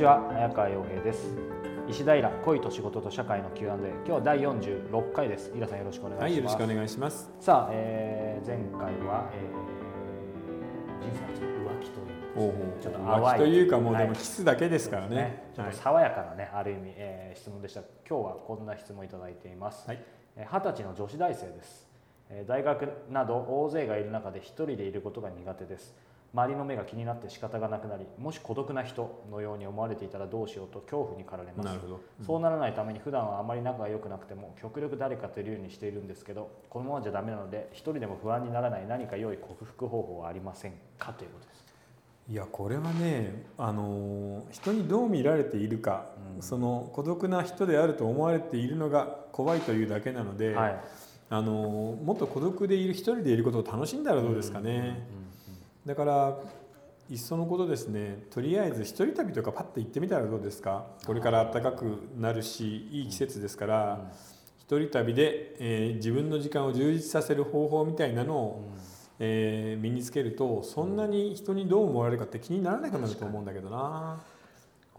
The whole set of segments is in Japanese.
ちは早川洋平です。石平恋と仕事と社会の Q&A 今日は第46回です。イラさんよろしくお願いします、はい、よろしくお願いします。さあ、えー前回は、えー人生の浮気というおうちょっと浮淡い気というかもうはい。でもキスだけですからね。ね。ちょっと爽やかなね、ある意味、えー質問でした。今日はこんな質問いただいています。はい。えー二十歳の女子大生です。えー大学など大勢がいる中で一人でいることが苦手です周りの目が気になって仕方がなくなりもし孤独な人のように思われていたらどうしようと恐怖に駆られます。なるほど。そうならないために普段はあまり仲が良くなくても極力誰かといるようにしているんですけどこのままじゃダメなので一人でも不安にならない何か良い克服方法はありませんかということです。いやこれはね、あのー人にどう見られているか、うん。その孤独な人であると思われているのが怖いというだけなので、はい。あのーもっと孤独でいる一人でいることを楽しんだらどうですかね。だからいっそのことですねとりあえず一人旅とかパッと行ってみたらどうですか？これから暖かくなるしいい季節ですから、一人旅で、えー自分の時間を充実させる方法みたいなのを、えー身につけるとそんなに人にどう思われるかって気にならなくなると思うんだけどな。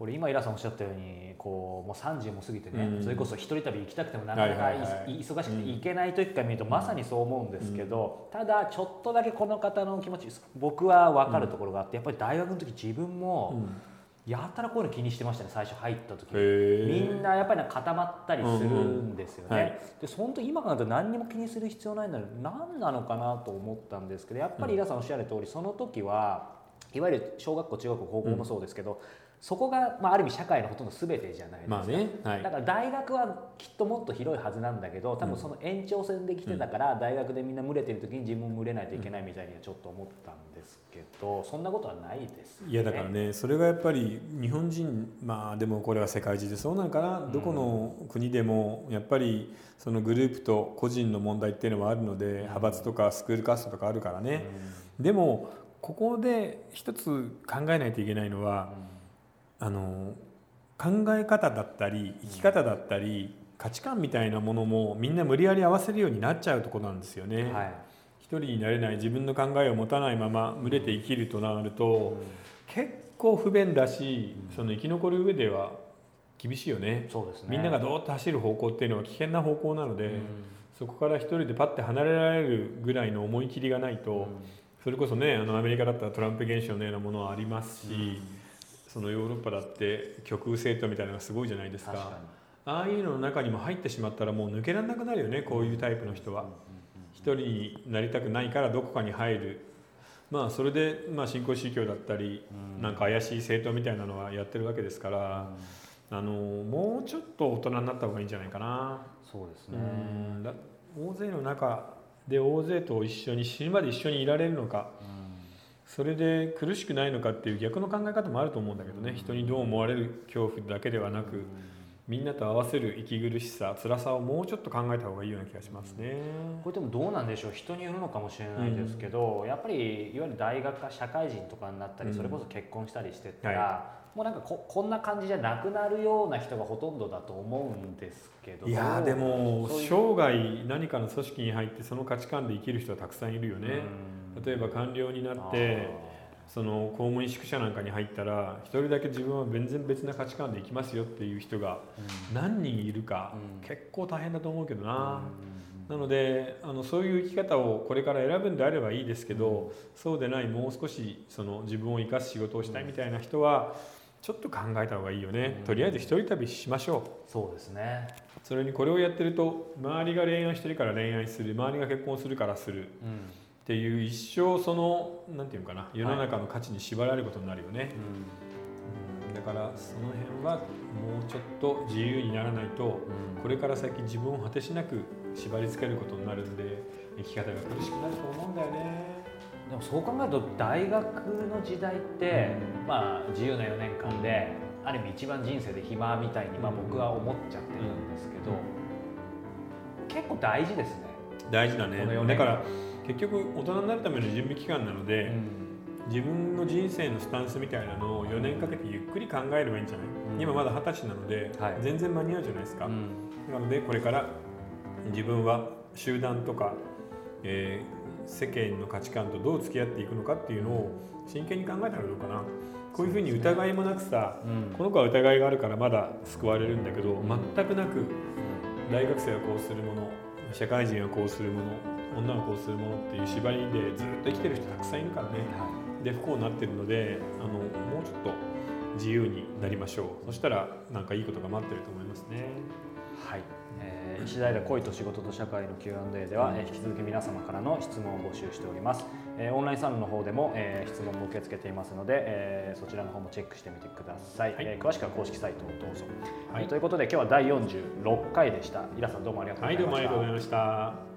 これ今イラさんおっしゃったようにこうもう30も過ぎてね、うん。それこそ一人旅行きたくてもなかなかはいはい忙しくて行けない時から見るとまさにそう思うんですけど、ただちょっとだけこの方の気持ち僕は分かるところがあって、やっぱり大学の時自分うもんやたらこういうの気にしてましたね最初入った時みんなやっぱり固まったりするんですよね、うんうんはいでその時今からと何にも気にする必要ないのに何なのかなと思ったんですけどやっぱり皆さんおっしゃる通りその時はいわゆる小学校中学校高校もそうですけど、そこが、まあ、ある意味社会のほとんど全てじゃないですか、まあね、はい。だから大学はきっともっと広いはずなんだけど多分その延長線で来てたから、大学でみんな群れてる時に自分も群れないといけないみたいにはちょっと思ったんですけどそんなことはないですよね。いやだからねそれがやっぱり日本人まあでもこれは世界中でそうなんかな、ん。どこの国でもやっぱりそのグループと個人の問題っていうのはあるので、派閥とかスクールカーストとかあるからね、でもここで一つ考えないといけないのは、あの考え方だったり生き方だったり価値観みたいなものもみんな無理やり合わせるようになっちゃうところなんですよね。うんはい。一人になれない自分の考えを持たないまま群れて生きるとなると、結構不便だし、その生き残る上では厳しいよね。そうですね。みんながどーっと走る方向っていうのは危険な方向なので、そこから一人でパッて離れられるぐらいの思い切りがないと、それこそねあのアメリカだったらトランプ現象のようなものはありますし、そのヨーロッパだって極右政党みたいなのがすごいじゃないですか。ああいうのの中にも入ってしまったらもう抜けられなくなるよねこういうタイプの人は。一人になりたくないからどこかに入る。まあそれで、まあ、新興宗教だったり、なんか怪しい政党みたいなのはやってるわけですから、あのもうちょっと大人になった方がいいんじゃないかな。うそうですね。大勢の中で大勢と一緒に死ぬまで一緒にいられるのか。それで苦しくないのかっていう逆の考え方もあると思うんだけどね。人にどう思われる恐怖だけではなくみんなと合わせる息苦しさ辛さをもうちょっと考えた方がいいような気がしますね。これでもどうなんでしょう。人によるのかもしれないですけど、やっぱりいわゆる大学か社会人とかになったり、うん。それこそ結婚したりしてったら、はもうなんかここんな感じじゃなくなるような人がほとんどだと思うんですけど。いやーでも生涯何かの組織に入ってその価値観で生きる人はたくさんいるよね。うん。例えば官僚になってその公務員宿舎なんかに入ったら一人だけ自分は全然別な価値観で生きますよっていう人が何人いるか、うん。結構大変だと思うけどな、うん。なのであのそういう生き方をこれから選ぶんであればいいですけど、そうでないもう少しその自分を生かす仕事をしたいみたいな人はちょっと考えた方がいいよね、うん。とりあえず一人旅しましょう。そうですね、それにこれをやってると周りが恋愛してるから恋愛する周りが結婚するからする。うんっていう一生そのなんていうのかな世の中の価値に縛られることになるよね、うん。だからその辺はもうちょっと自由にならないとこれから先自分を果てしなく縛り付けることになるんで生き方が苦しくなると思うんだよね。そう考えると大学の時代って、まあ、自由な4年間である意味一番人生で暇みたいに、まあ、僕は思っちゃってるんですけど、結構大事ですね。大事だね。だから結局大人になるための準備期間なので、自分の人生のスタンスみたいなのを4年かけてゆっくり考えればいいんじゃない、うん。今まだ二十歳なので、はい。全然間に合うじゃないですか、うん。なのでこれから自分は集団とか、えー世間の価値観とどう付き合っていくのかっていうのを真剣に考えたらどうかな。こういうふうに疑いもなくさ、うん。この子は疑いがあるからまだ救われるんだけど全くなく大学生はこうするもの社会人はこうするもの女はこうするものっていう縛りでずっと生きてる人たくさんいるからね。はで不幸になってるのであのもうちょっと自由になりましょう。そしたらなんかいいことが待ってると思いますね。い、はい。えー、石平恋と仕事と社会の Q&A では、えー引き続き皆様からの質問を募集しております、えーオンラインサロンの方でも、えー質問も受け付けていますので、えーそちらの方もチェックしてみてください、はい。えー詳しくは公式サイトをどうぞ、はい。えーということで今日は第46回でした。イラさんどうもありがとうございました、はいどうもありがとうございました